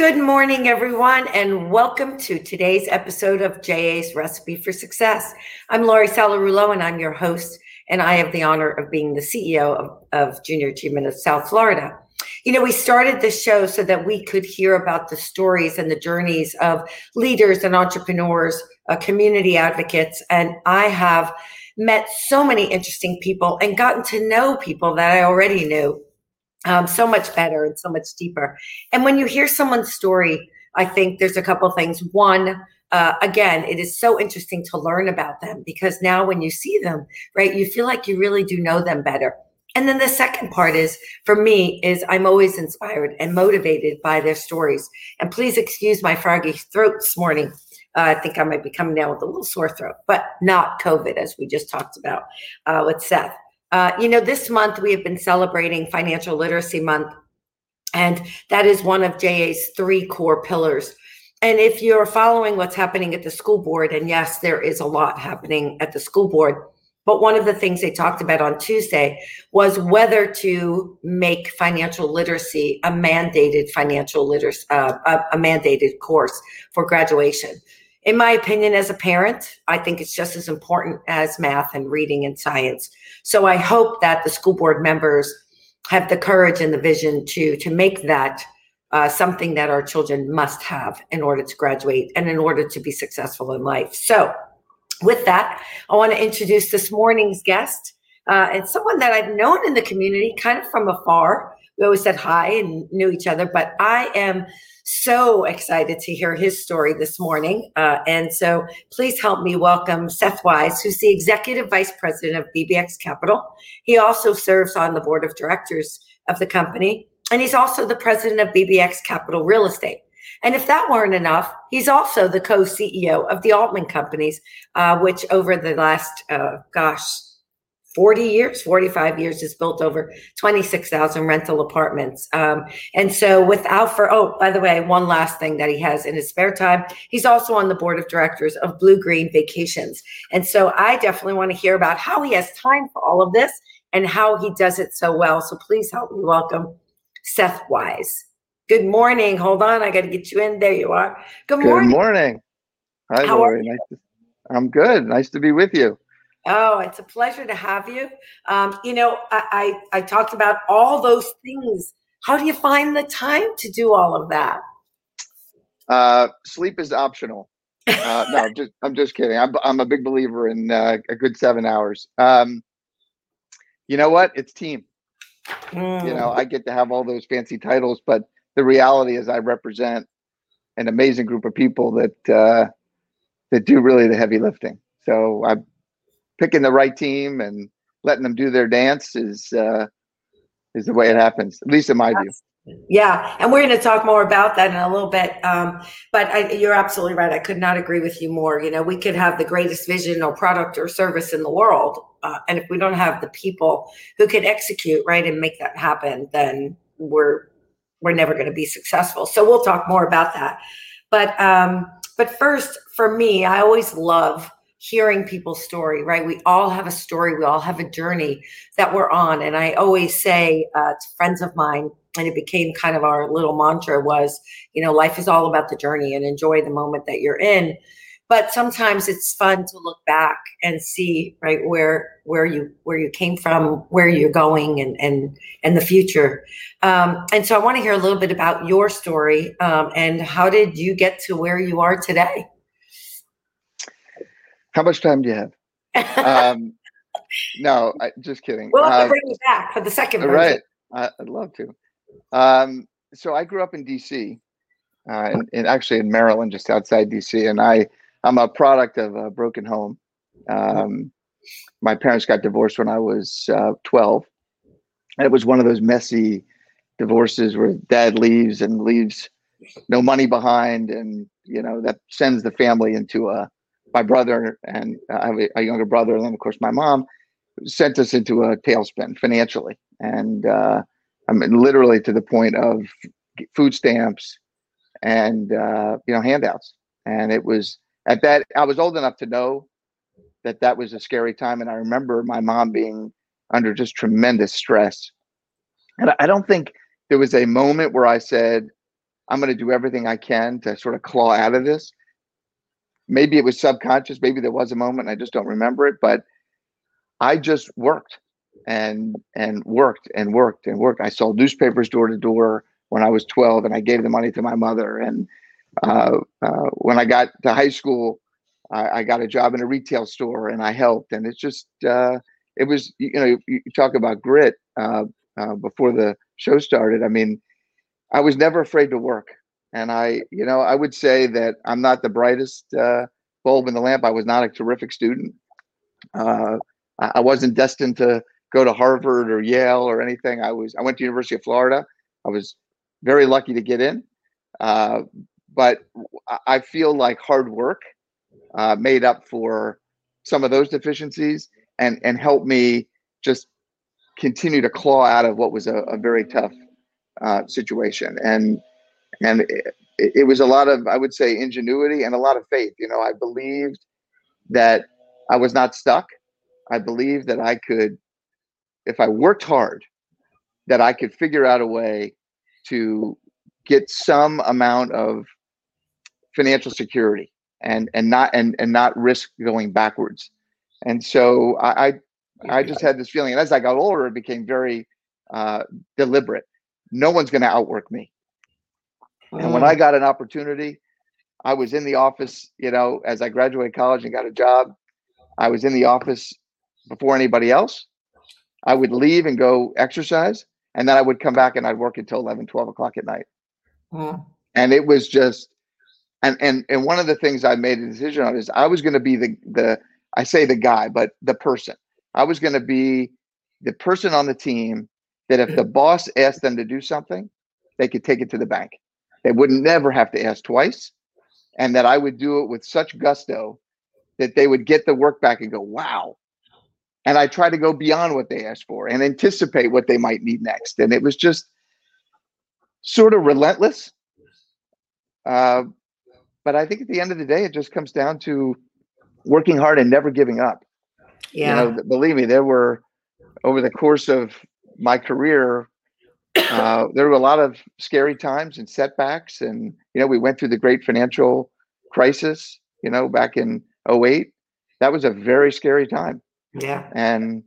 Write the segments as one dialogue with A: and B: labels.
A: Good morning, everyone, and welcome to today's episode of JA's Recipe for Success. I'm Laurie Sallarulo, and I'm your host, and I have the honor of being the CEO of, of Junior Achievement of South Florida. You know, we started this show so that we could hear about the stories and the journeys of leaders and entrepreneurs, uh, community advocates, and I have met so many interesting people and gotten to know people that I already knew um, so much better and so much deeper. And when you hear someone's story, I think there's a couple things. One, uh, again, it is so interesting to learn about them because now when you see them, right, you feel like you really do know them better. And then the second part is for me is I'm always inspired and motivated by their stories. And please excuse my froggy throat this morning. Uh, I think I might be coming down with a little sore throat, but not COVID, as we just talked about uh, with Seth. Uh, you know, this month we have been celebrating Financial Literacy Month, and that is one of JA's three core pillars. And if you're following what's happening at the school board, and yes, there is a lot happening at the school board, but one of the things they talked about on Tuesday was whether to make financial literacy a mandated financial literacy, uh, a, a mandated course for graduation in my opinion, as a parent, I think it's just as important as math and reading and science. So I hope that the school board members have the courage and the vision to to make that uh, something that our children must have in order to graduate and in order to be successful in life. So, with that, I want to introduce this morning's guest. Uh, and someone that I've known in the community kind of from afar. We always said hi and knew each other, but I am so excited to hear his story this morning. Uh, and so please help me welcome Seth Wise, who's the Executive Vice President of BBX Capital. He also serves on the board of directors of the company, and he's also the president of BBX Capital Real Estate. And if that weren't enough, he's also the co CEO of the Altman Companies, uh, which over the last, uh, gosh, 40 years, 45 years has built over 26,000 rental apartments. Um, and so without for, oh, by the way, one last thing that he has in his spare time, he's also on the board of directors of Bluegreen Vacations. And so I definitely want to hear about how he has time for all of this and how he does it so well. So please help me welcome Seth Wise. Good morning. Hold on. I got to get you in. There you are. Good morning.
B: Good morning. Hi, how Laurie. Nice to, I'm good. Nice to be with you.
A: Oh, it's a pleasure to have you. Um, you know, I, I, I talked about all those things. How do you find the time to do all of that?
B: Uh, sleep is optional. Uh, no, I'm just I'm just kidding. I'm I'm a big believer in uh, a good seven hours. Um, you know what? It's team. Mm. You know, I get to have all those fancy titles, but the reality is, I represent an amazing group of people that uh, that do really the heavy lifting. So I picking the right team and letting them do their dance is uh, is the way it happens, at least in my view.
A: Yeah, and we're going to talk more about that in a little bit. Um, but I, you're absolutely right. I could not agree with you more. You know, we could have the greatest vision or product or service in the world, uh, and if we don't have the people who can execute right and make that happen, then we're we're never going to be successful. So we'll talk more about that. But um, but first, for me, I always love hearing people's story, right? We all have a story, we all have a journey that we're on. And I always say uh, to friends of mine, and it became kind of our little mantra was, you know, life is all about the journey and enjoy the moment that you're in. But sometimes it's fun to look back and see right where where you where you came from, where you're going, and and and the future. Um, and so I want to hear a little bit about your story um, and how did you get to where you are today?
B: How much time do you have? um, no, I, just kidding.
A: We'll have to uh, bring you back for the second version.
B: Right, I, would love to. Um, so I grew up in DC, uh, and, and, actually in Maryland, just outside DC, and I I'm a product of a broken home. Um, my parents got divorced when I was uh, 12. And it was one of those messy divorces where dad leaves and leaves no money behind, and you know that sends the family into a my brother and I have a, younger brother, and then of course my mom sent us into a tailspin financially, and uh, I mean literally to the point of food stamps and uh, you know handouts. And it was at that I was old enough to know that that was a scary time, and I remember my mom being under just tremendous stress. And I don't think there was a moment where I said, I'm going to do everything I can to sort of claw out of this. Maybe it was subconscious. Maybe there was a moment I just don't remember it, but I just worked and and worked and worked and worked. I sold newspapers door to door when I was 12, and I gave the money to my mother. And uh, uh, when I got to high school, I, I, got a job in a retail store, and I helped. And it's just uh, it was you know you, talk about grit uh, uh, before the show started. I mean, I was never afraid to work, and I you know I would say that I'm not the brightest uh, bulb in the lamp. I was not a terrific student. I wasn't destined to go to Harvard or Yale or anything. I was I went to University of Florida. I was very lucky to get in, uh, but I feel like hard work uh, made up for some of those deficiencies and and helped me just continue to claw out of what was a, a very tough uh, situation and and it, it was a lot of I would say ingenuity and a lot of faith. You know, I believed that I was not stuck. I believed that I could if I worked hard, that I could figure out a way to get some amount of financial security and and not and and not risk going backwards. And so I I, I just had this feeling, and as I got older, it became very uh, deliberate. No one's going to outwork me. And when I mm. got an opportunity, I was in the office. You know, as I graduated college and got a job, I was in the office before anybody else. I would leave and go exercise, and then I would come back and I'd work until 11, 12 o'clock at night. Mm. And it was just, and and and one of the things I made a decision on is I was going to be the the I say the guy, but the person. I was going to be the person on the team that if the boss asked them to do something, they could take it to the bank. They wouldn't never have to ask twice, and that I would do it with such gusto that they would get the work back and go, "Wow, and I try to go beyond what they asked for and anticipate what they might need next. And it was just sort of relentless. Uh, but I think at the end of the day, it just comes down to working hard and never giving up. Yeah. You know, believe me, there were over the course of my career, uh, there were a lot of scary times and setbacks. And, you know, we went through the great financial crisis, you know, back in 08. That was a very scary time.
A: Yeah.
B: And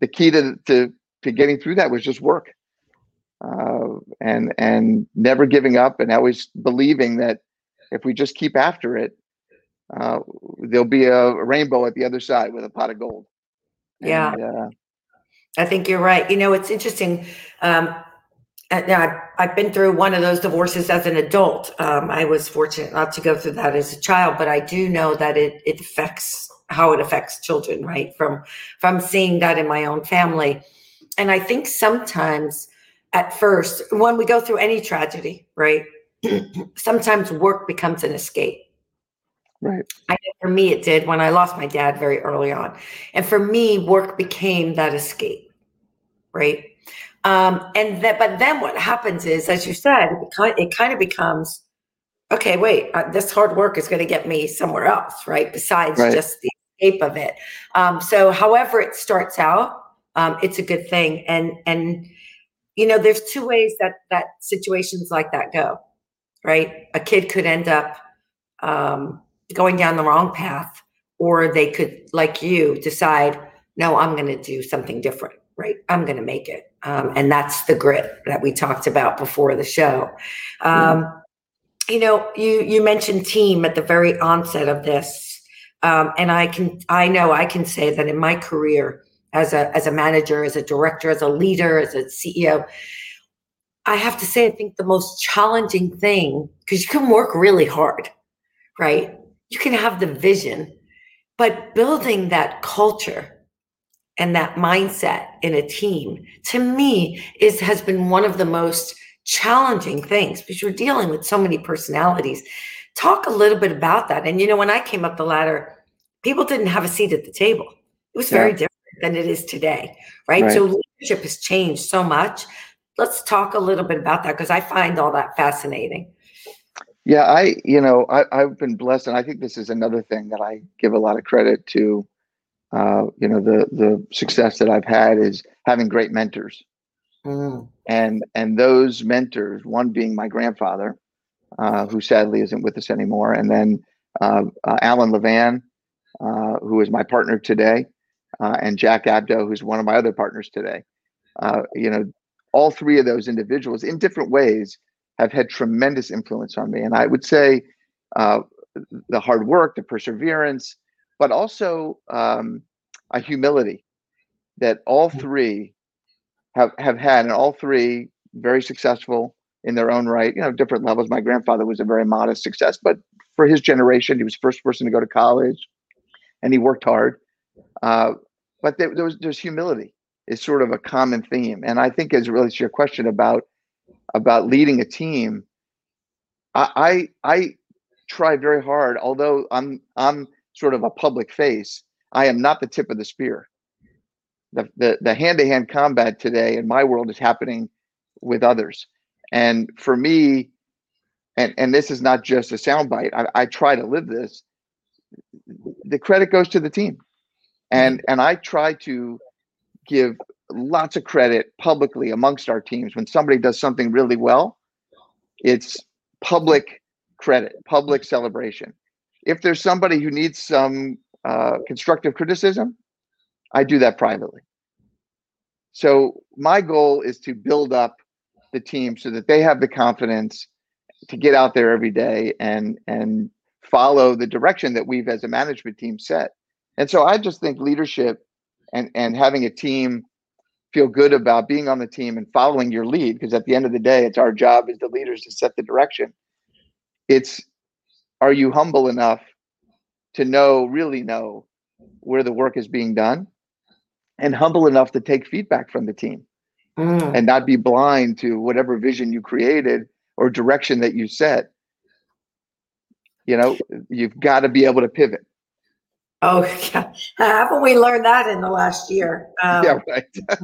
B: the key to to to getting through that was just work. Uh, and and never giving up and always believing that if we just keep after it, uh, there'll be a rainbow at the other side with a pot of gold.
A: Yeah. And, uh, I think you're right. You know, it's interesting. Um, I've, I've been through one of those divorces as an adult. Um, I was fortunate not to go through that as a child, but I do know that it, it affects how it affects children, right? From from seeing that in my own family. And I think sometimes at first, when we go through any tragedy, right? sometimes work becomes an escape.
B: Right.
A: I for me it did when I lost my dad very early on. And for me, work became that escape. Right. Um, and that, but then what happens is, as you said, it, kind, it kind of becomes, okay, wait, uh, this hard work is going to get me somewhere else, right? Besides right. just the escape of it. Um, so, however it starts out, um, it's a good thing. And and you know, there's two ways that that situations like that go, right? A kid could end up um, going down the wrong path, or they could, like you, decide, no, I'm going to do something different. Right, I'm going to make it, um, and that's the grit that we talked about before the show. Um, you know, you you mentioned team at the very onset of this um, and I can, I know I can say that in my career as a as a manager, as a director, as a leader, as a CEO, I have to say I think the most challenging thing because you can work really hard, right? You can have the vision, but building that culture and that mindset in a team to me is has been one of the most challenging things because you're dealing with so many personalities Talk a little bit about that. And you know, when I came up the ladder, people didn't have a seat at the table. It was very yeah. different than it is today, right? right? So leadership has changed so much. Let's talk a little bit about that because I find all that fascinating.
B: Yeah, I, you know, I, I've been blessed, and I think this is another thing that I give a lot of credit to. Uh, you know, the the success that I've had is having great mentors, mm. and and those mentors, one being my grandfather, uh, who sadly isn't with us anymore, and then uh, uh, Alan Levan, uh, who is my partner today, uh, and Jack Abdo, who's one of my other partners today. Uh, you know, all three of those individuals, in different ways, have had tremendous influence on me, and I would say the hard work, the perseverance, but also um, a humility that all mm. three have have had, and all three very successful in their own right. You know, different levels. My grandfather was a very modest success, but for his generation, he was the first person to go to college, and he worked hard. Uh, but there, there was there's humility is sort of a common theme, and I think as it relates to your question about about leading a team, I I, I try very hard. Although I'm I'm sort of a public face, I am not the tip of the spear. The, the, the hand-to-hand combat today in my world is happening with others. And for me and and this is not just a soundbite I, I try to live this the credit goes to the team. And mm-hmm. and i try to give lots of credit publicly amongst our teams. When somebody does something really well it's public credit public celebration if there's somebody who needs some uh, constructive criticism I do that privately. So my goal is to build up the team so that they have the confidence to get out there every day and and follow the direction that we've as a management team set. And so I just think leadership and and having a team feel good about being on the team and following your lead because at the end of the day it's our job as the leaders to set the direction. It's are you humble enough to know really know where the work is being done and humble enough to take feedback from the team mm. and not be blind to whatever vision you created or direction that you set. You know, you've got to be able to pivot.
A: Oh, yeah. haven't we learned that in the last year?
B: Um, yeah, right.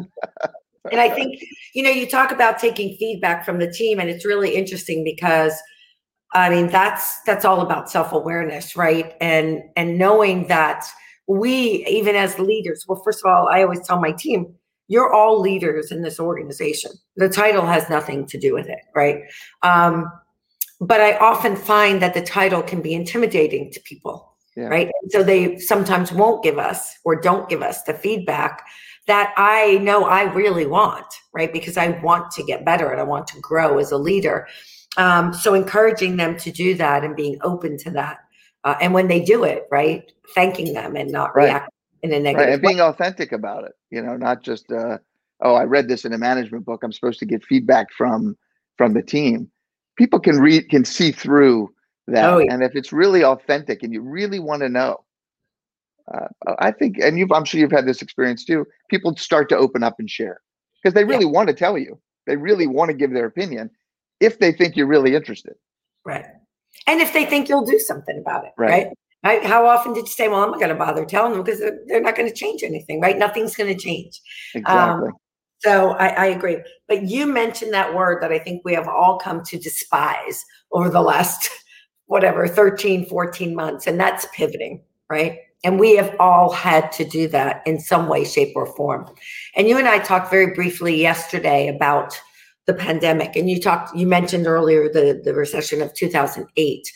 A: and I think, you know, you talk about taking feedback from the team, and it's really interesting because I mean that's that's all about self-awareness, right? And and knowing that we, even as leaders, well, first of all, I always tell my team, you're all leaders in this organization. The title has nothing to do with it, right? Um, but I often find that the title can be intimidating to people, yeah. right? And so they sometimes won't give us or don't give us the feedback that I know I really want, right? Because I want to get better and I want to grow as a leader. Um, so encouraging them to do that and being open to that uh, and when they do it right thanking them and not right. react in a negative
B: right. and
A: way.
B: being authentic about it you know not just uh, oh i read this in a management book i'm supposed to get feedback from from the team people can read can see through that oh, yeah. and if it's really authentic and you really want to know uh, i think and you've, i'm sure you've had this experience too people start to open up and share because they really yeah. want to tell you they really want to give their opinion if they think you're really interested
A: right and if they think you'll do something about it, right? right? How often did you say, "Well, I'm not going to bother telling them because they're, they're not going to change anything, right? Nothing's going to change."
B: Exactly. Um,
A: so I, I, agree. But you mentioned that word that I think we have all come to despise over the last whatever 13, 14 months, and that's pivoting, right? And we have all had to do that in some way, shape, or form. And you and I talked very briefly yesterday about the pandemic. And you talked, you mentioned earlier the, the recession of 2008.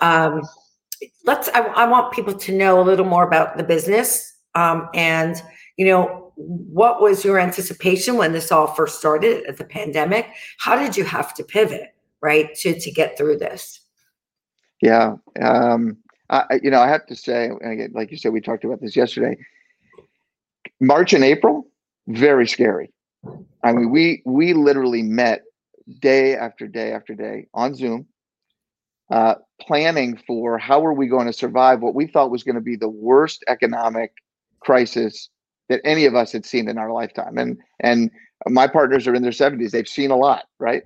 A: Um, let's, I, I, want people to know a little more about the business. Um, and, you know, what was your anticipation when this all first started at the pandemic? How did you have to pivot, right, to, to get through this?
B: Yeah. Um, I, you know, I have to say, like you said, we talked about this yesterday. March and April, very scary I mean, we we literally met day after day after day on Zoom, uh, planning for how are we going to survive what we thought was going to be the worst economic crisis that any of us had seen in our lifetime. And and my partners are in their 70s; they've seen a lot, right?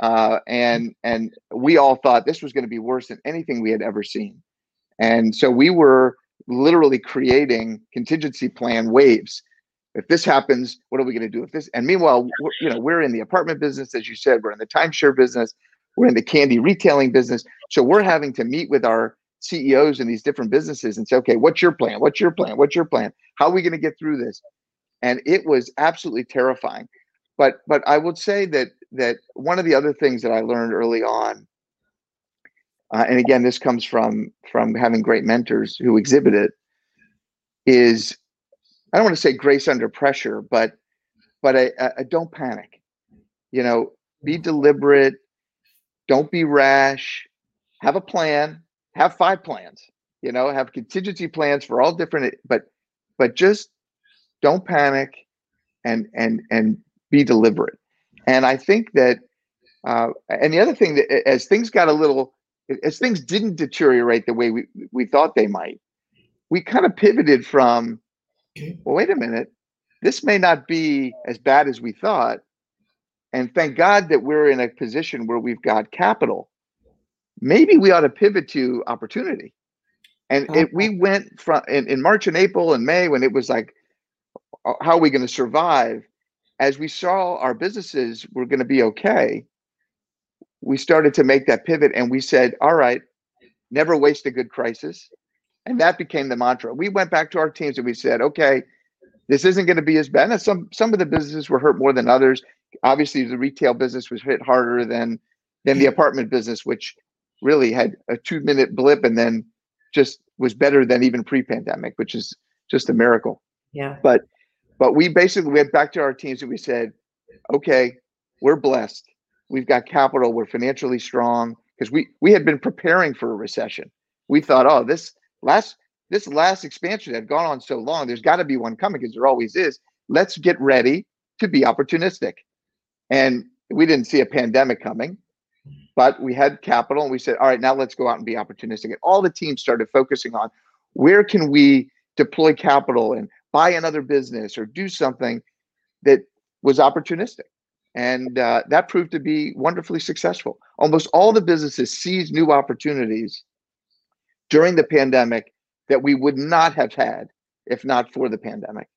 B: Uh, and and we all thought this was going to be worse than anything we had ever seen. And so we were literally creating contingency plan waves if this happens, what are we going to do if this? And meanwhile, you know, we're in the apartment business, as you said, we're in the timeshare business, we're in the candy retailing business. So we're having to meet with our CEOs in these different businesses and say, okay, what's your plan? What's your plan? What's your plan? How are we going to get through this? And it was absolutely terrifying. But but I would say that that one of the other things that I learned early on uh, and again, this comes from from having great mentors who exhibit it, is I don't want to say grace under pressure, but but I, I, I don't panic. You know, be deliberate. Don't be rash. Have a plan. Have five plans. You know, have contingency plans for all different. But but just don't panic, and and and be deliberate. And I think that. Uh, and the other thing that as things got a little as things didn't deteriorate the way we, we thought they might, we kind of pivoted from, well, wait a minute, this may not be as bad as we thought. And thank God that we're in a position where we've got capital. Maybe we ought to pivot to opportunity. And okay. it, we went from in, in March and April and May when it was like, uh, how are we going to survive? As we saw our businesses were going to be okay, we started to make that pivot and we said, all right, never waste a good crisis. And that became the mantra. We went back to our teams and we said, okay, this isn't going to be as bad. And some some of the businesses were hurt more than others. Obviously, the retail business was hit harder than than the apartment business, which really had a two minute blip and then just was better than even pre-pandemic, which is just a miracle.
A: Yeah.
B: But but we basically went back to our teams and we said, okay, we're blessed. We've got capital. We're financially strong because we we had been preparing for a recession. We thought, oh, this last this last expansion had gone on so long, there's got to be one coming because there always is. Let's get ready to be opportunistic. And we didn't see a pandemic coming, but we had capital and we said, all right, now let's go out and be opportunistic. And all the teams started focusing on where can we deploy capital and buy another business or do something that was opportunistic. And uh, that proved to be wonderfully successful. Almost all the businesses seized new opportunities during the pandemic that we would not have had if not for the pandemic.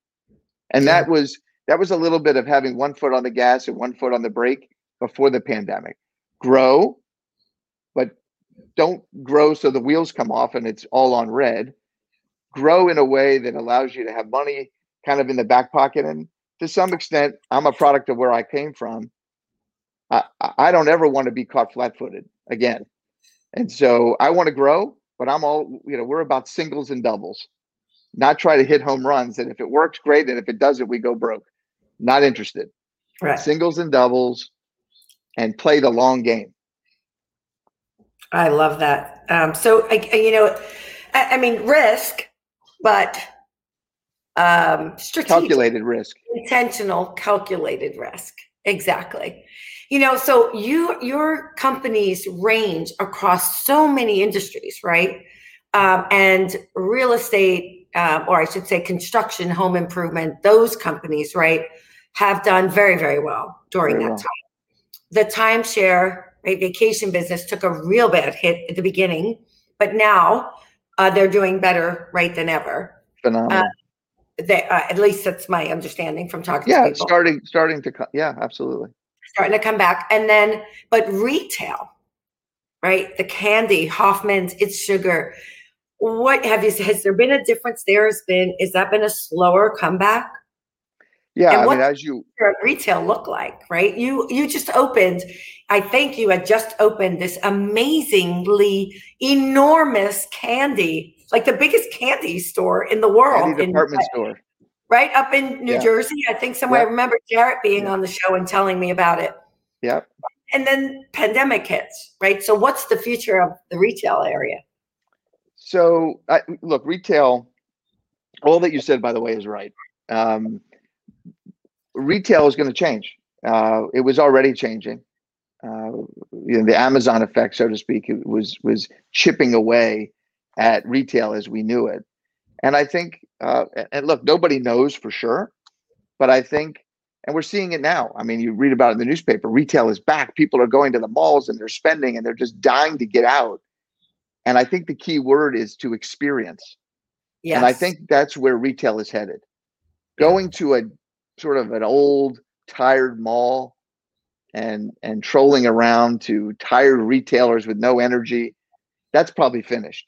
B: And yeah. that was that was a little bit of having one foot on the gas and one foot on the brake before the pandemic. Grow, but don't grow so the wheels come off and it's all on red. Grow in a way that allows you to have money kind of in the back pocket. And to some extent, I'm a product of where I came from. I, I don't ever want to be caught flat footed again. And so I want to grow but I'm all, you know, we're about singles and doubles, not try to hit home runs. And if it works, great. And if it doesn't, we go broke. Not interested.
A: Right.
B: Singles and doubles and play the long game.
A: I love that. Um, so, I, you know, I, I mean, risk, but um, strategic,
B: calculated risk,
A: intentional, calculated risk. Exactly. You know, so you your companies range across so many industries, right? Um, and real estate, um, or I should say, construction, home improvement, those companies, right, have done very, very well during very that well. time. The timeshare, right, vacation business took a real bad hit at the beginning, but now uh, they're doing better, right, than ever.
B: Phenomenal. Uh,
A: they, uh, at least that's my understanding from talking
B: yeah,
A: to people.
B: starting starting to come yeah, absolutely
A: starting to come back. And then, but retail, right? The candy, Hoffman's, it's sugar. What have you, has there been a difference there? Has been, is that been a slower comeback?
B: Yeah, and I mean, as you
A: retail look like, right? You you just opened. I think you had just opened this amazingly enormous candy, like the biggest candy store in the world.
B: Candy department in, store
A: right up in New yeah. Jersey. I think somewhere. Yep. I remember Jarrett being yep. on the show and telling me about it.
B: Yep.
A: And then pandemic hits, right? So what's the future of the retail area?
B: So I, look, retail. All that you said, by the way, is right. Um, retail is going to change. Uh, it was already changing. Uh, you know, the Amazon effect, so to speak, was was chipping away at retail as we knew it. And I think, uh, and look, nobody knows for sure, but I think, and we're seeing it now. I mean, you read about it in the newspaper. Retail is back. People are going to the malls and they're spending, and they're just dying to get out. And I think the key word is to experience. Yes. And I think that's where retail is headed. Going to a sort of an old, tired mall and and trolling around to tired retailers with no energy, that's probably finished.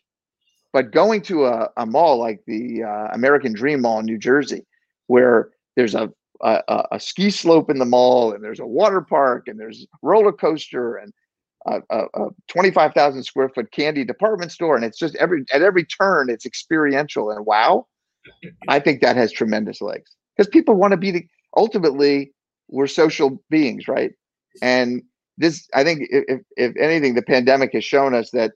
B: But going to a, a mall like the uh, American Dream Mall in New Jersey, where there's a, a, a ski slope in the mall and there's a water park and there's roller coaster and a, a, a 25,000 square foot candy department store and it's just every at every turn it's experiential. And wow i think that has tremendous legs. Because people want to be the ultimately we're social beings right? And this i think if if anything the pandemic has shown us that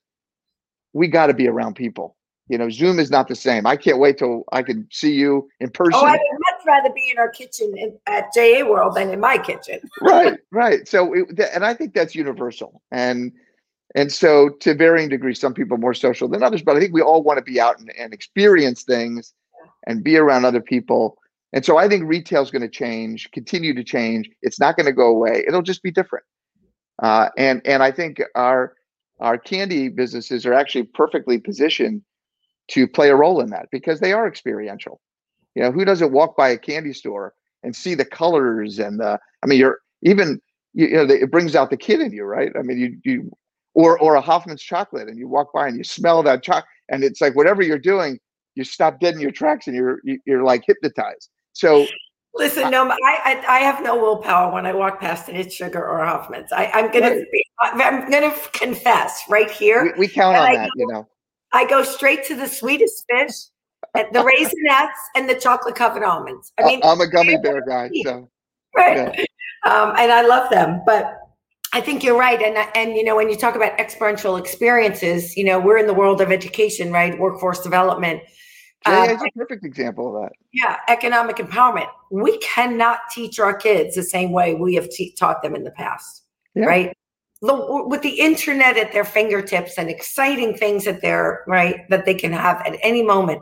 B: we got to be around people. You know zoom is not the same. I can't wait till i can see you in person.
A: Oh i would much rather be in our kitchen in, at ja world than in my kitchen.
B: Right right. So it, and i think that's universal. And and so to varying degrees some people are more social than others but i think we all want to be out and, and experience things and be around other people. And so i think retail is going to change continue to change. It's not going to go away. It'll just be different. Uh, and and i think our our candy businesses are actually perfectly positioned to play a role in that because they are experiential. You know, who doesn't walk by a candy store and see the colors and the? I mean, you're even you, know it brings out the kid in you, right? I mean, you you or or a Hoffman's chocolate and you walk by and you smell that chocolate and it's like whatever you're doing, you stop dead in your tracks and you're you're like hypnotized. So
A: Listen, no, I, I, I have no willpower when I walk past an It's Sugar or Hoffman's. I, I'm gonna be, I'm gonna confess right here.
B: We, we count on I that, go, you know.
A: I go straight to the Swedish Fish, the raisinets, and the chocolate covered almonds. I mean,
B: I'm a gummy bear guy, so
A: right. Yeah. Um, and I love them, but I think you're right. And and you know, when you talk about experiential experiences, you know, we're in the world of education, right? Workforce development.
B: Yeah, um, it's a perfect example of that.
A: Yeah, economic empowerment. We cannot teach our kids the same way we have te- taught them in the past, yeah. right? with the internet at their fingertips and exciting things that they're right that they can have at any moment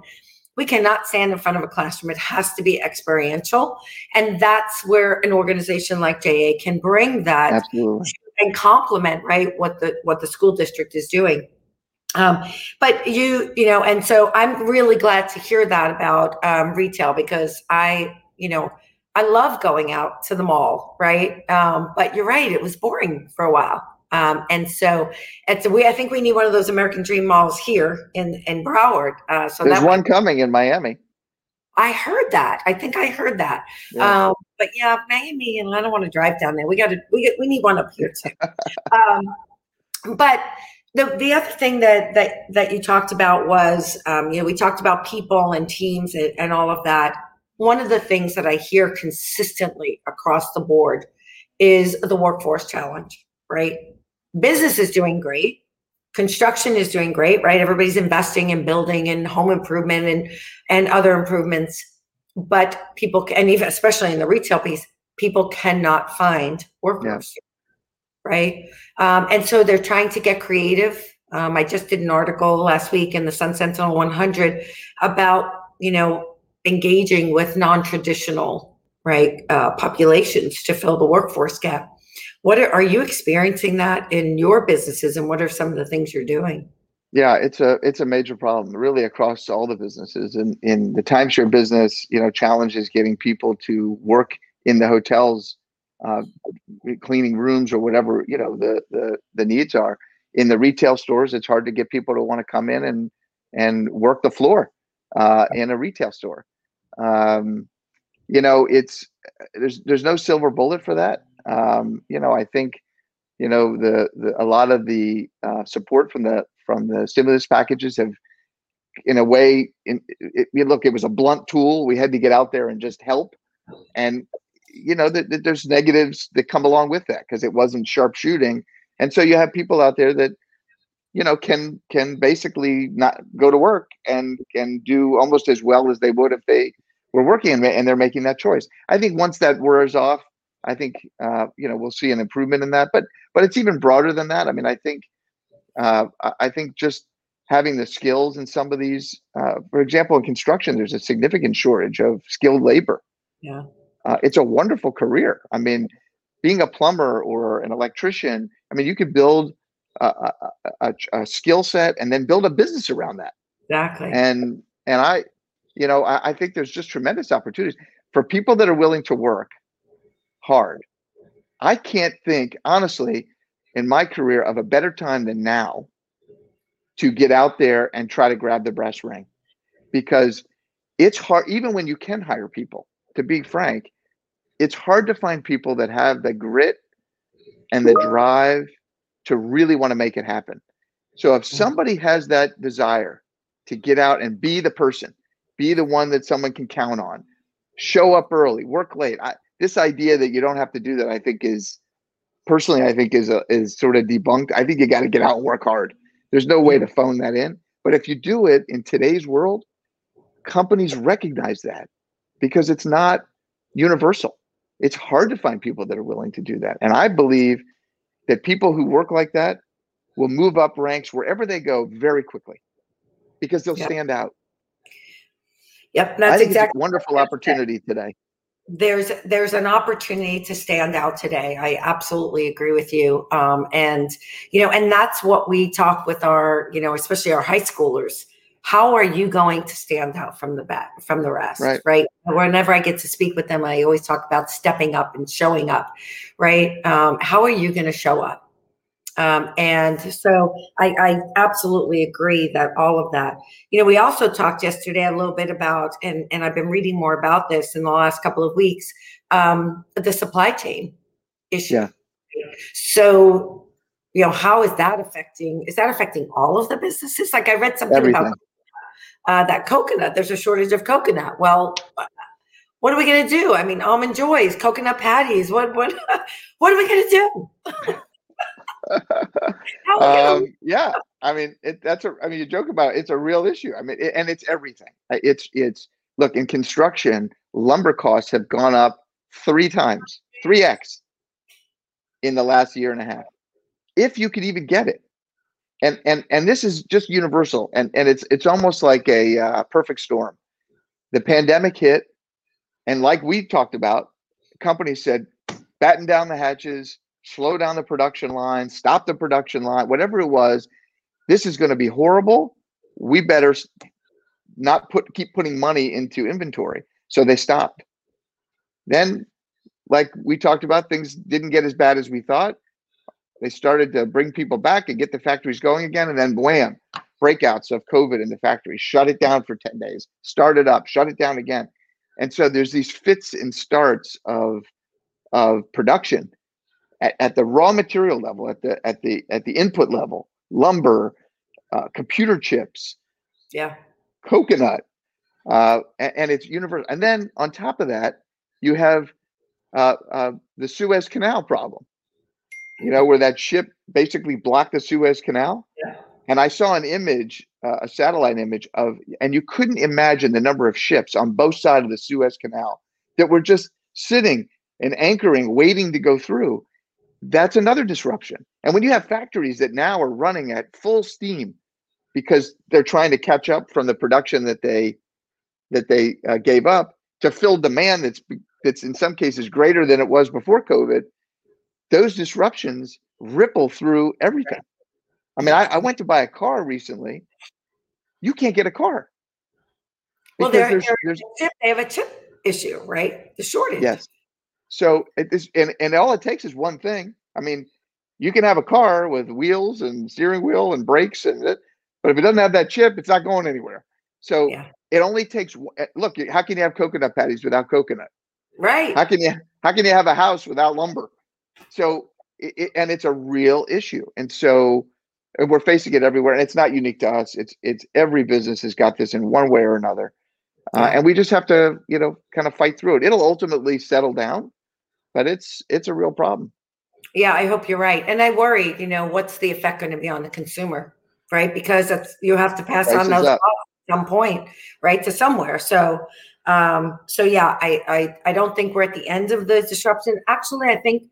A: we cannot stand in front of a classroom it has to be experiential and that's where an organization like ja can bring that
B: Absolutely.
A: and complement right what the what the school district is doing um, but you you know and so i'm really glad to hear that about um, retail because i you know I love going out to the mall, right? Um, but you're right, it was boring for a while. Um, and so it's we I think we need one of those American Dream malls here in in Broward. Uh, so
B: there's one coming in Miami.
A: I heard that. I think I heard that. Yeah. Um, but yeah, Miami, and I don't want to drive down there. We got to we get we need one up here too. um, but the the other thing that that that you talked about was um, you know we talked about people and teams and, and all of that. One of the things that I hear consistently across the board is the workforce challenge, right? business is doing great construction is doing great right everybody's investing in building and home improvement and and other improvements but people and even especially in the retail piece people cannot find workers yeah. Right um, and so they're trying to get creative um, i just did an article last week in the sun sentinel 100 about you know engaging with non-traditional right uh, populations to fill the workforce gap what are, are you experiencing that in your businesses, and what are some of the things you're doing?
B: Yeah, it's a it's a major problem, really across all the businesses. And in, in the timeshare business, you know, challenges getting people to work in the hotels, uh, cleaning rooms or whatever you know the the the needs are. In the retail stores, it's hard to get people to want to come in and and work the floor uh, in a retail store. Um, you know, it's there's there's no silver bullet for that. Um, you know, I think, you know, the, the a lot of the uh, support from the from the stimulus packages have, in a way, in it, it, look, it was a blunt tool. We had to get out there and just help, and you know, that the, there's negatives that come along with that because it wasn't sharp shooting, and so you have people out there that you know can can basically not go to work and can do almost as well as they would if they were working and they're making that choice i think once that wears off I think uh, you know we'll see an improvement in that. But but it's even broader than that. I mean, I think uh, I think just having the skills in some of these, uh, for example, in construction, there's a significant shortage of skilled labor.
A: Yeah,
B: uh, it's a wonderful career. I mean, being a plumber or an electrician, I mean, you could build a, a, a, a skill set and then build a business around that.
A: Exactly.
B: And and I, you know, I, I think there's just tremendous opportunities for people that are willing to work hard. I can't think, honestly, in my career of a better time than now to get out there and try to grab the brass ring because it's hard, even when you can hire people, to be frank, it's hard to find people that have the grit and the drive to really want to make it happen. So if mm-hmm. somebody has that desire to get out and be the person, be the one that someone can count on, show up early, work late. I, this idea that you don't have to do that, I think is personally, I think is a, is sort of debunked. I think you got to get out and work hard. There's no way to phone that in. But if you do it in today's world, companies recognize that because it's not universal. It's hard to find people that are willing to do that. And I believe that people who work like that will move up ranks wherever they go very quickly because they'll yep. stand out.
A: Yep, that's exactly
B: wonderful opportunity today.
A: There's there's an opportunity to stand out today. I absolutely agree with you. Um, and you know, and that's what we talk with our, you know, especially our high schoolers how are you going to stand out from the back from the rest right. right whenever i get to speak with them i always talk about stepping up and showing up right um, how are you going to show up um, and so I, I, absolutely agree that all of that you know we also talked yesterday a little bit about and, and i've been reading more about this in the last couple of weeks um, the supply chain issue yeah. so you know how is that affecting is that affecting all of the businesses like i read something Everything. about uh, that coconut. There's a shortage of coconut. Well, what are we going to do? I mean, almond joys, coconut patties. What what what are we going to do?
B: um, yeah, I mean, it, that's a. I mean, you joke about it, it's a real issue. I mean, it, and it's everything. It's it's look in construction, lumber costs have gone up three times, three x, in the last year and a half. If you could even get it, and and and this is just universal and and it's it's almost like a uh, perfect storm. The pandemic hit and like we talked about companies said batten down the hatches slow down the production line stop the production line whatever it was this is going to be horrible. We better not put keep putting money into inventory. So they stopped. Then like we talked about things didn't get as bad as we thought they started to bring people back and get the factories going again. And then wham, breakouts of COVID in the factory, shut it down for 10 days, start it up, shut it down again. And so there's these fits and starts of, of production at, at the raw material level, at the, at the, at the input level, lumber, uh, computer chips,
A: yeah,
B: coconut, uh, and, and, it's universal. And then on top of that, you have uh, uh the Suez Canal problem you know, where that ship basically blocked the Suez Canal. Yeah. And I saw an image, uh, a satellite image of, and you couldn't imagine the number of ships on both sides of the Suez Canal that were just sitting and anchoring, waiting to go through. That's another disruption. And when you have factories that now are running at full steam because they're trying to catch up from the production that they that they uh, gave up to fill demand that's that's in some cases greater than it was before COVID, those disruptions ripple through everything. I mean, I, I went to buy a car recently. You can't get a car.
A: Well, they're, there's, they're there's, they have a chip issue, right? The shortage.
B: Yes. So it is, and, and all it takes is one thing. I mean, you can have a car with wheels and steering wheel and brakes and it, but if it doesn't have that chip, it's not going anywhere. So yeah. it only takes eh, look, how can you have coconut patties without coconut?
A: Right.
B: How can you how can you have a house without lumber? So, it, and it's a real issue. And so, and we're facing it everywhere. And it's not unique to us. It's it's every business has got this in one way or another. Uh, and we just have to, you know, kind of fight through it. It'll ultimately settle down, but it's it's a real problem.
A: Yeah, I hope you're right. And I worry, you know, what's the effect going to be on the consumer, right? Because you have to pass Prices on those at some point, right, to somewhere. So, um, so yeah, I, I I don't think we're at the end of the disruption. Actually, I think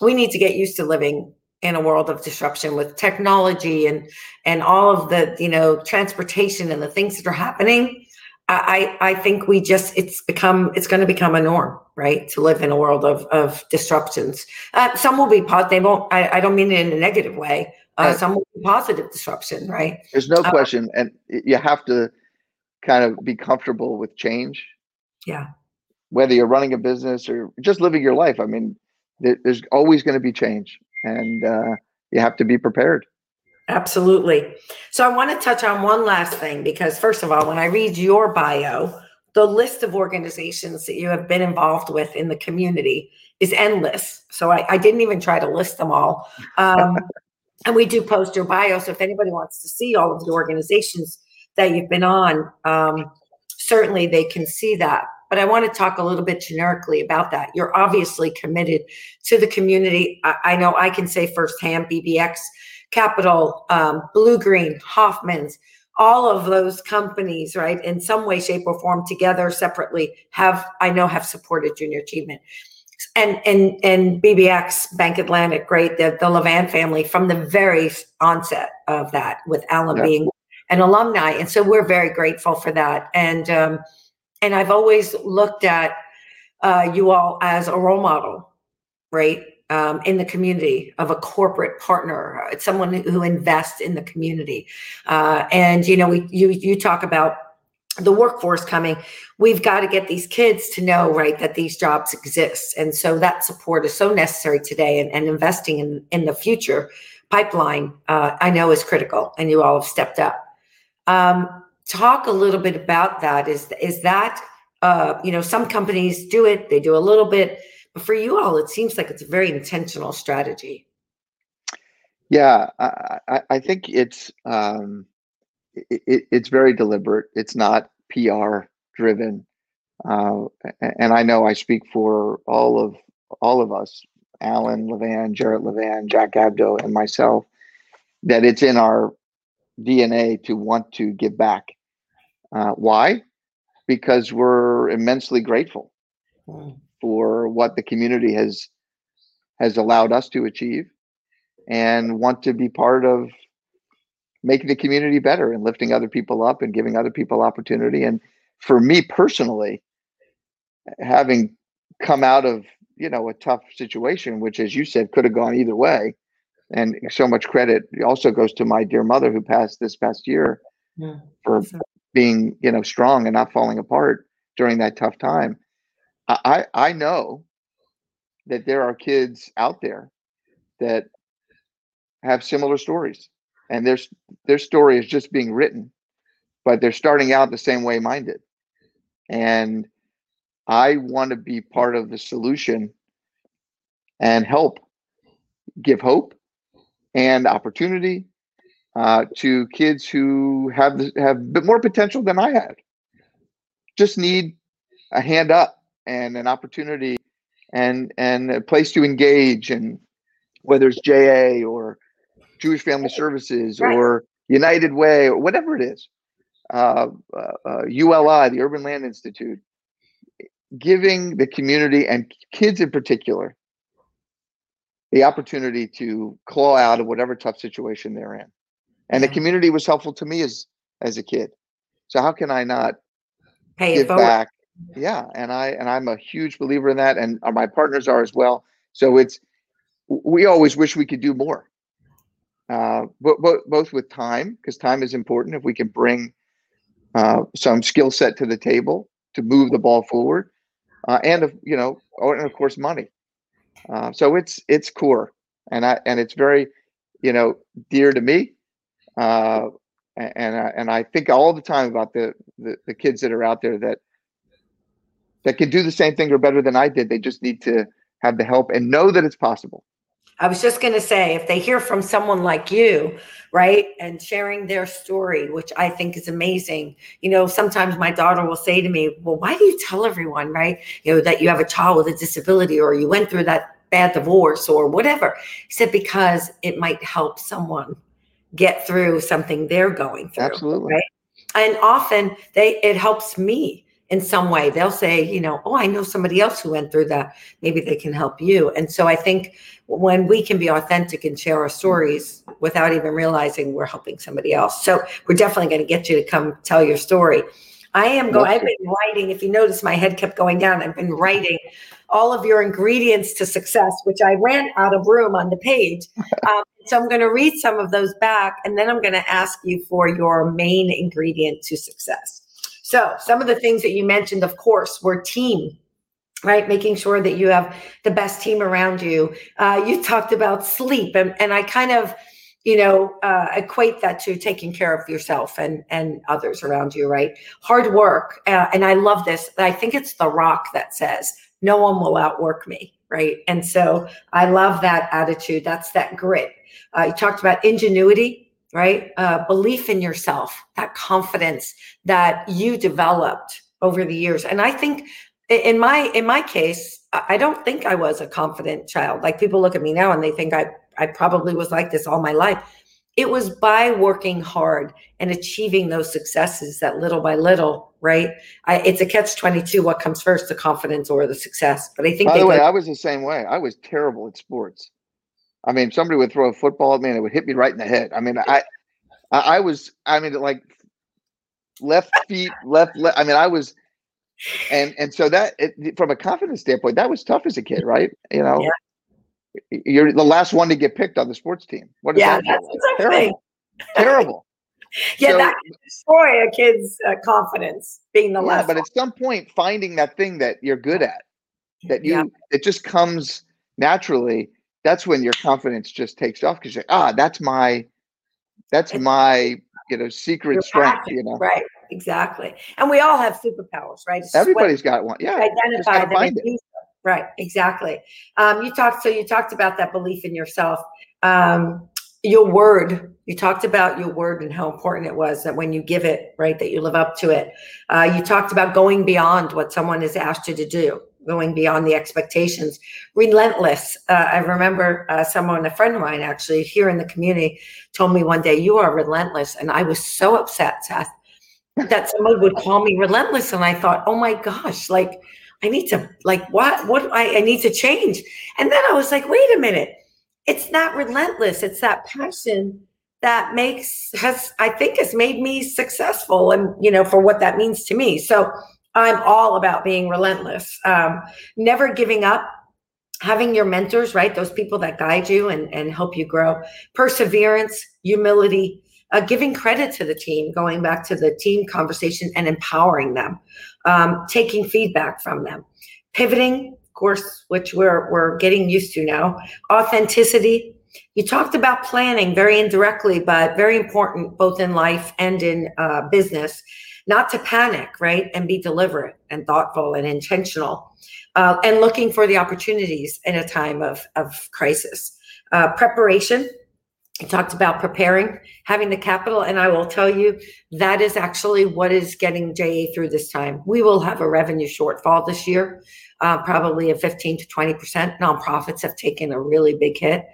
A: we need to get used to living in a world of disruption with technology and and all of the you know transportation and the things that are happening. I i think we just it's become it's going to become a norm right to live in a world of of disruptions. Uh, some will be positive they won't I, I don't mean it in a negative way. Uh, right. some will be positive disruption right?
B: There's no uh, question and you have to kind of be comfortable with change.
A: Yeah.
B: Whether you're running a business or just living your life i mean there's always going to be change and uh, you have to be prepared
A: absolutely so i want to touch on one last thing because first of all when i read your bio the list of organizations that you have been involved with in the community is endless so i, I didn't even try to list them all um, and we do post your bio. So if anybody wants to see all of the organizations that you've been on, um, certainly they can see that. But I want to talk a little bit generically about that. You're obviously committed to the community. I, I know I can say firsthand BBX, Capital, um, Bluegreen, Hoffman's, all of those companies, right, in some way, shape, or form, together, separately, have I know have supported junior achievement and and and BBX Bank Atlantic, great. The the Levan family from the very onset of that, with Alan yeah. being an alumni, and so we're very grateful for that. And um, and I've always looked at uh, you all as a role model, right, um, in the community of a corporate partner, uh, someone who invests in the community. Uh, and you know, we you you talk about the workforce coming. We've got to get these kids to know right that these jobs exist. And so that support is so necessary today and, and investing in in the future pipeline uh, i know is critical and you all have stepped up. Um, talk a little bit about that is is that uh, you know some companies do it they do a little bit but for you all it seems like it's a very intentional strategy
B: yeah i, I think it's um, it, it's very deliberate. It's not PR driven. Uh, and I know I speak for all of all of us, Alan Levan, Jarrett Levan, Jack Abdo, and myself, that it's in our DNA to want to give back. Uh, why? Because we're immensely grateful mm. for what the community has has allowed us to achieve, and want to be part of making the community better and lifting other people up and giving other people opportunity. And for me personally, having come out of you know a tough situation, which as you said could have gone either way, and so much credit also goes to my dear mother who passed this past year yeah. for being you know strong and not falling apart during that tough time. I I know that there are kids out there that have similar stories and their their story is just being written, but they're starting out the same way mine did, and I want to be part of the solution and help give hope and opportunity uh, to kids who have have a bit more potential than I had. Just need a hand up and an opportunity and and a place to engage and whether it's JA or Jewish Family Services right. or United Way or whatever it is, uh, uh, uh, ULI, the Urban Land Institute, giving the community and kids in particular the opportunity to claw out of whatever tough situation they're in. And the community was helpful to me as as a kid. So how can I not
A: Pay
B: give back? Yeah, and I and I'm a huge believer in that, and my partners are as well. So it's we always wish we could do more uh, but, but, both with time, because time is important. If we can bring uh, some skill set to the table to move the ball forward, uh, and of you know, oh, and of course, money. Uh, so it's it's core, and I and it's very, you know, dear to me. Uh, and I, and I think all the time about the, the the kids that are out there that that can do the same thing or better than I did. They just need to have the help and know that it's possible.
A: I was just going to say, if they hear from someone like you, right, and sharing their story, which I think is amazing. You know, sometimes my daughter will say to me, Well, why do you tell everyone, right, you know, that you have a child with a disability or you went through that bad divorce or whatever? He said, Because it might help someone get through something they're going through.
B: Absolutely.
A: Right. And often they it helps me in some way. They'll say, you know, oh, I know somebody else who went through that. Maybe they can help you. And so I think when we can be authentic and share our stories without even realizing we're helping somebody else. So we're definitely going to get you to come tell your story. I am going, I've been writing, if you notice, my head kept going down. I've been writing all of your ingredients to success, which I ran out of room on the page. Um, so I'm going to read some of those back, and then I'm going to ask you for your main ingredient to success. So, some of the things that you mentioned, of course, were team, right? Making sure that you have the best team around you. Uh, you talked about sleep, and, and I kind of, you know, uh, equate that to taking care of yourself and and others around you, right? Hard work, uh, and I love this. I think it's The Rock that says, "No one will outwork me." Right, and so I love that attitude. That's that grit. Uh, you talked about ingenuity, right? Uh, belief in yourself, that confidence that you developed over the years. And I think in my in my case, I don't think I was a confident child. Like people look at me now and they think I I probably was like this all my life. It was by working hard and achieving those successes that little by little, right? I, it's a catch 22. What comes first, the confidence or the success? But I think,
B: by the way, go- I was the same way. I was terrible at sports. I mean, somebody would throw a football at me and it would hit me right in the head. I mean, I, I was, I mean, like left feet, left, left. I mean, I was, and and so that it, from a confidence standpoint, that was tough as a kid, right? You know, yeah. you're the last one to get picked on the sports team.
A: What is yeah, that? That's
B: terrible. terrible.
A: Yeah, so, that can destroy a kid's uh, confidence being the
B: yeah,
A: last.
B: But one. at some point, finding that thing that you're good at, that you yeah. it just comes naturally. That's when your confidence just takes off because you're ah, that's my, that's my you know secret strength. You know,
A: right? Exactly. And we all have superpowers, right?
B: It's Everybody's got one. Yeah.
A: Identify them. It. Right. Exactly. Um, you talked. So you talked about that belief in yourself. Um, your word you talked about your word and how important it was that when you give it right that you live up to it uh, you talked about going beyond what someone has asked you to do going beyond the expectations relentless uh, i remember uh, someone a friend of mine actually here in the community told me one day you are relentless and i was so upset seth that someone would call me relentless and i thought oh my gosh like i need to like what what I, I need to change and then i was like wait a minute it's not relentless. It's that passion that makes has I think has made me successful, and you know for what that means to me. So I'm all about being relentless, um, never giving up. Having your mentors, right? Those people that guide you and, and help you grow. Perseverance, humility, uh, giving credit to the team, going back to the team conversation and empowering them, um, taking feedback from them, pivoting, of course, which we're we're getting used to now. Authenticity. You talked about planning very indirectly, but very important both in life and in uh, business. Not to panic, right, and be deliberate and thoughtful and intentional, uh, and looking for the opportunities in a time of of crisis. Uh, preparation. You talked about preparing, having the capital, and I will tell you that is actually what is getting JA through this time. We will have a revenue shortfall this year uh, probably a 15 to 20%. Nonprofits have taken a really big hit.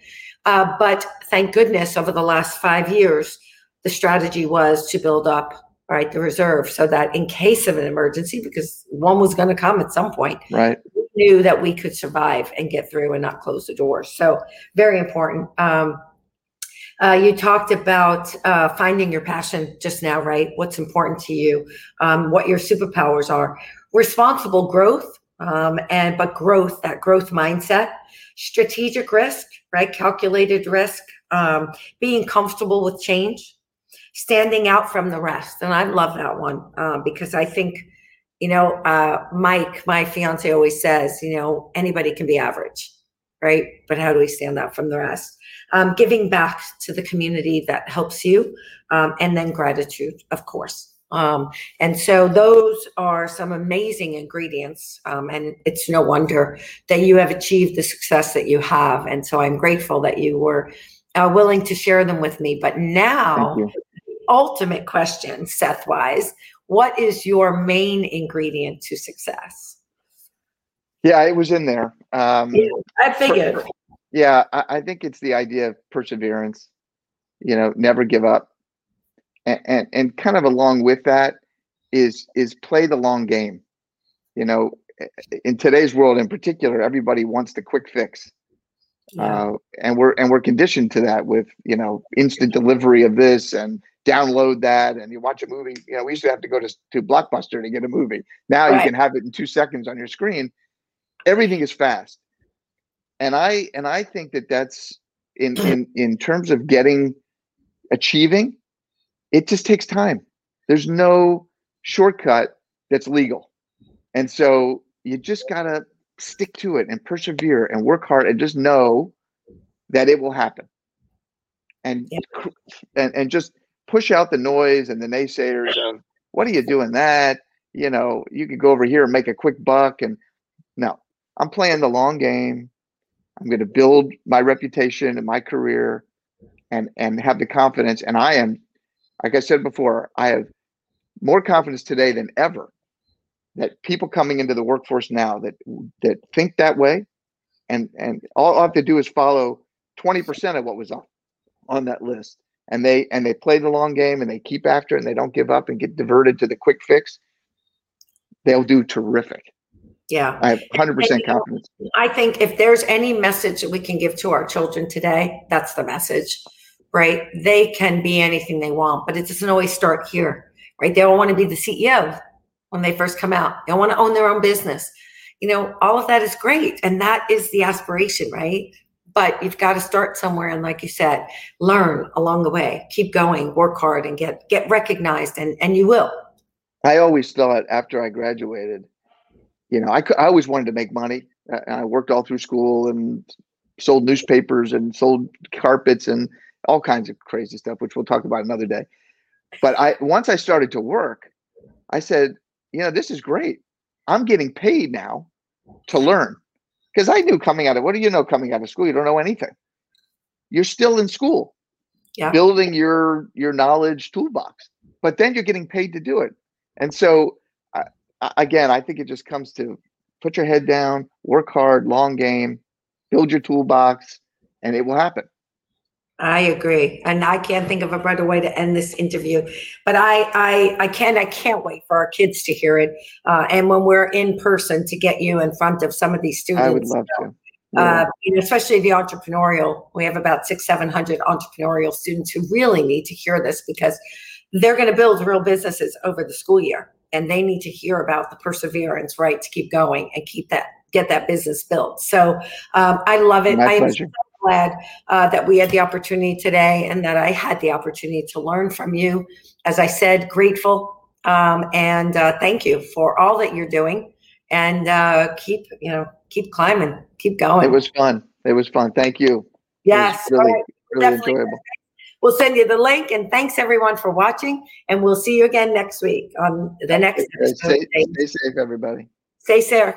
A: Uh, but thank goodness over the last five years, the strategy was to build up right the reserve so that in case of an emergency because one was going to come at some point
B: right.
A: we knew that we could survive and get through and not close the doors so very important. Um, uh, you talked about uh, finding your passion just now right? What's important to you um, what your superpowers are. Responsible growth um, and but growth that growth mindset. Strategic risk right? Calculated risk um, being comfortable with change standing out from the rest and i love that one um, because i think you know uh, mike my fiance always says you know anybody can be average right but how do we stand out from the rest um, giving back to the community that helps you um, and then gratitude of course um, and so those are some amazing ingredients. Um, and it's no wonder that you have achieved the success that you have. And so I'm grateful that you were uh, willing to share them with me. But now, ultimate question, Seth Wise, what is your main ingredient to success?
B: Yeah, it was in there. Um,
A: yeah, I figured.
B: Yeah, I, I think it's the idea of perseverance. You know, never give up and, and, and kind of along with that is is play the long game. You know, in today's world in particular, everybody wants the quick fix. Yeah. Uh, and we're and we're conditioned to that with you know instant delivery of this and download that and you watch a movie you know we used to have to go to, to blockbuster to get a movie now right. you can have it in two seconds on your screen everything is fast and i and i think that that's in in in terms of getting achieving it just takes time. There's no shortcut that's legal. And so you just got to stick to it and persevere and work hard and just know that it will happen. And yeah. and and just push out the noise and the naysayers of what are you doing that? You know, you could go over here and make a quick buck and no. I'm playing the long game. I'm going to build my reputation and my career and and have the confidence. And I am, like I said before, I have more confidence today than ever that people coming into the workforce now that that think that way, and and all I have to do is follow twenty percent of what was on on that list, and they and they play the long game and they keep after it and they don't give up and get diverted to the quick fix. They'll do terrific.
A: Yeah.
B: I have 100% confidence.
A: I think if there's any message that we can give to our children today, that's the message, right? They can be anything they want, but it doesn't always start here, right? They all want to be the CEO when they first come out. They want to own their own business. You know, all of that is great. And that is the aspiration, right? But you've got to start somewhere. And like you said, learn along the way, keep going, work hard and get, get recognized and, and you will.
B: I always thought after I graduated, you know, I, I always wanted to make money. I worked all through school and sold newspapers and sold carpets and all kinds of crazy stuff, which we'll talk about another day. But I once I started to work, I said, you know, this is great. I'm getting paid now to learn. Because I knew coming out of what do you know coming out of school? You don't know anything. You're still in school,
A: yeah.
B: building your your knowledge toolbox. But then you're getting paid to do it. And so again, I think it just comes to put your head down, work hard, long game, build your toolbox, and it will happen.
A: I agree, and I can't think of a better way to end this interview. But I, I, I can, I can't wait for our kids to hear it, uh, and when we're in person to get you in front of some of these students.
B: I would love to.
A: Yeah. Uh, you know, especially the entrepreneurial. We have about six, seven hundred entrepreneurial students who really need to hear this because they're going to build real businesses over the school year and they need to hear about the perseverance, right, to keep going and keep that get that business built. So um, I love it.
B: My
A: I
B: am so
A: glad uh, that we had the opportunity today and that I had the opportunity to learn from you. As I said, grateful um, and uh, thank you for all that you're doing and uh, keep you know keep climbing, keep going.
B: It was fun. It was fun. Thank you.
A: Yes,
B: really, right. really enjoyable.
A: We'll send you the link and thanks everyone for watching. And we'll see you again next week on the next
B: episode. Stay, stay safe, everybody.
A: Stay safe.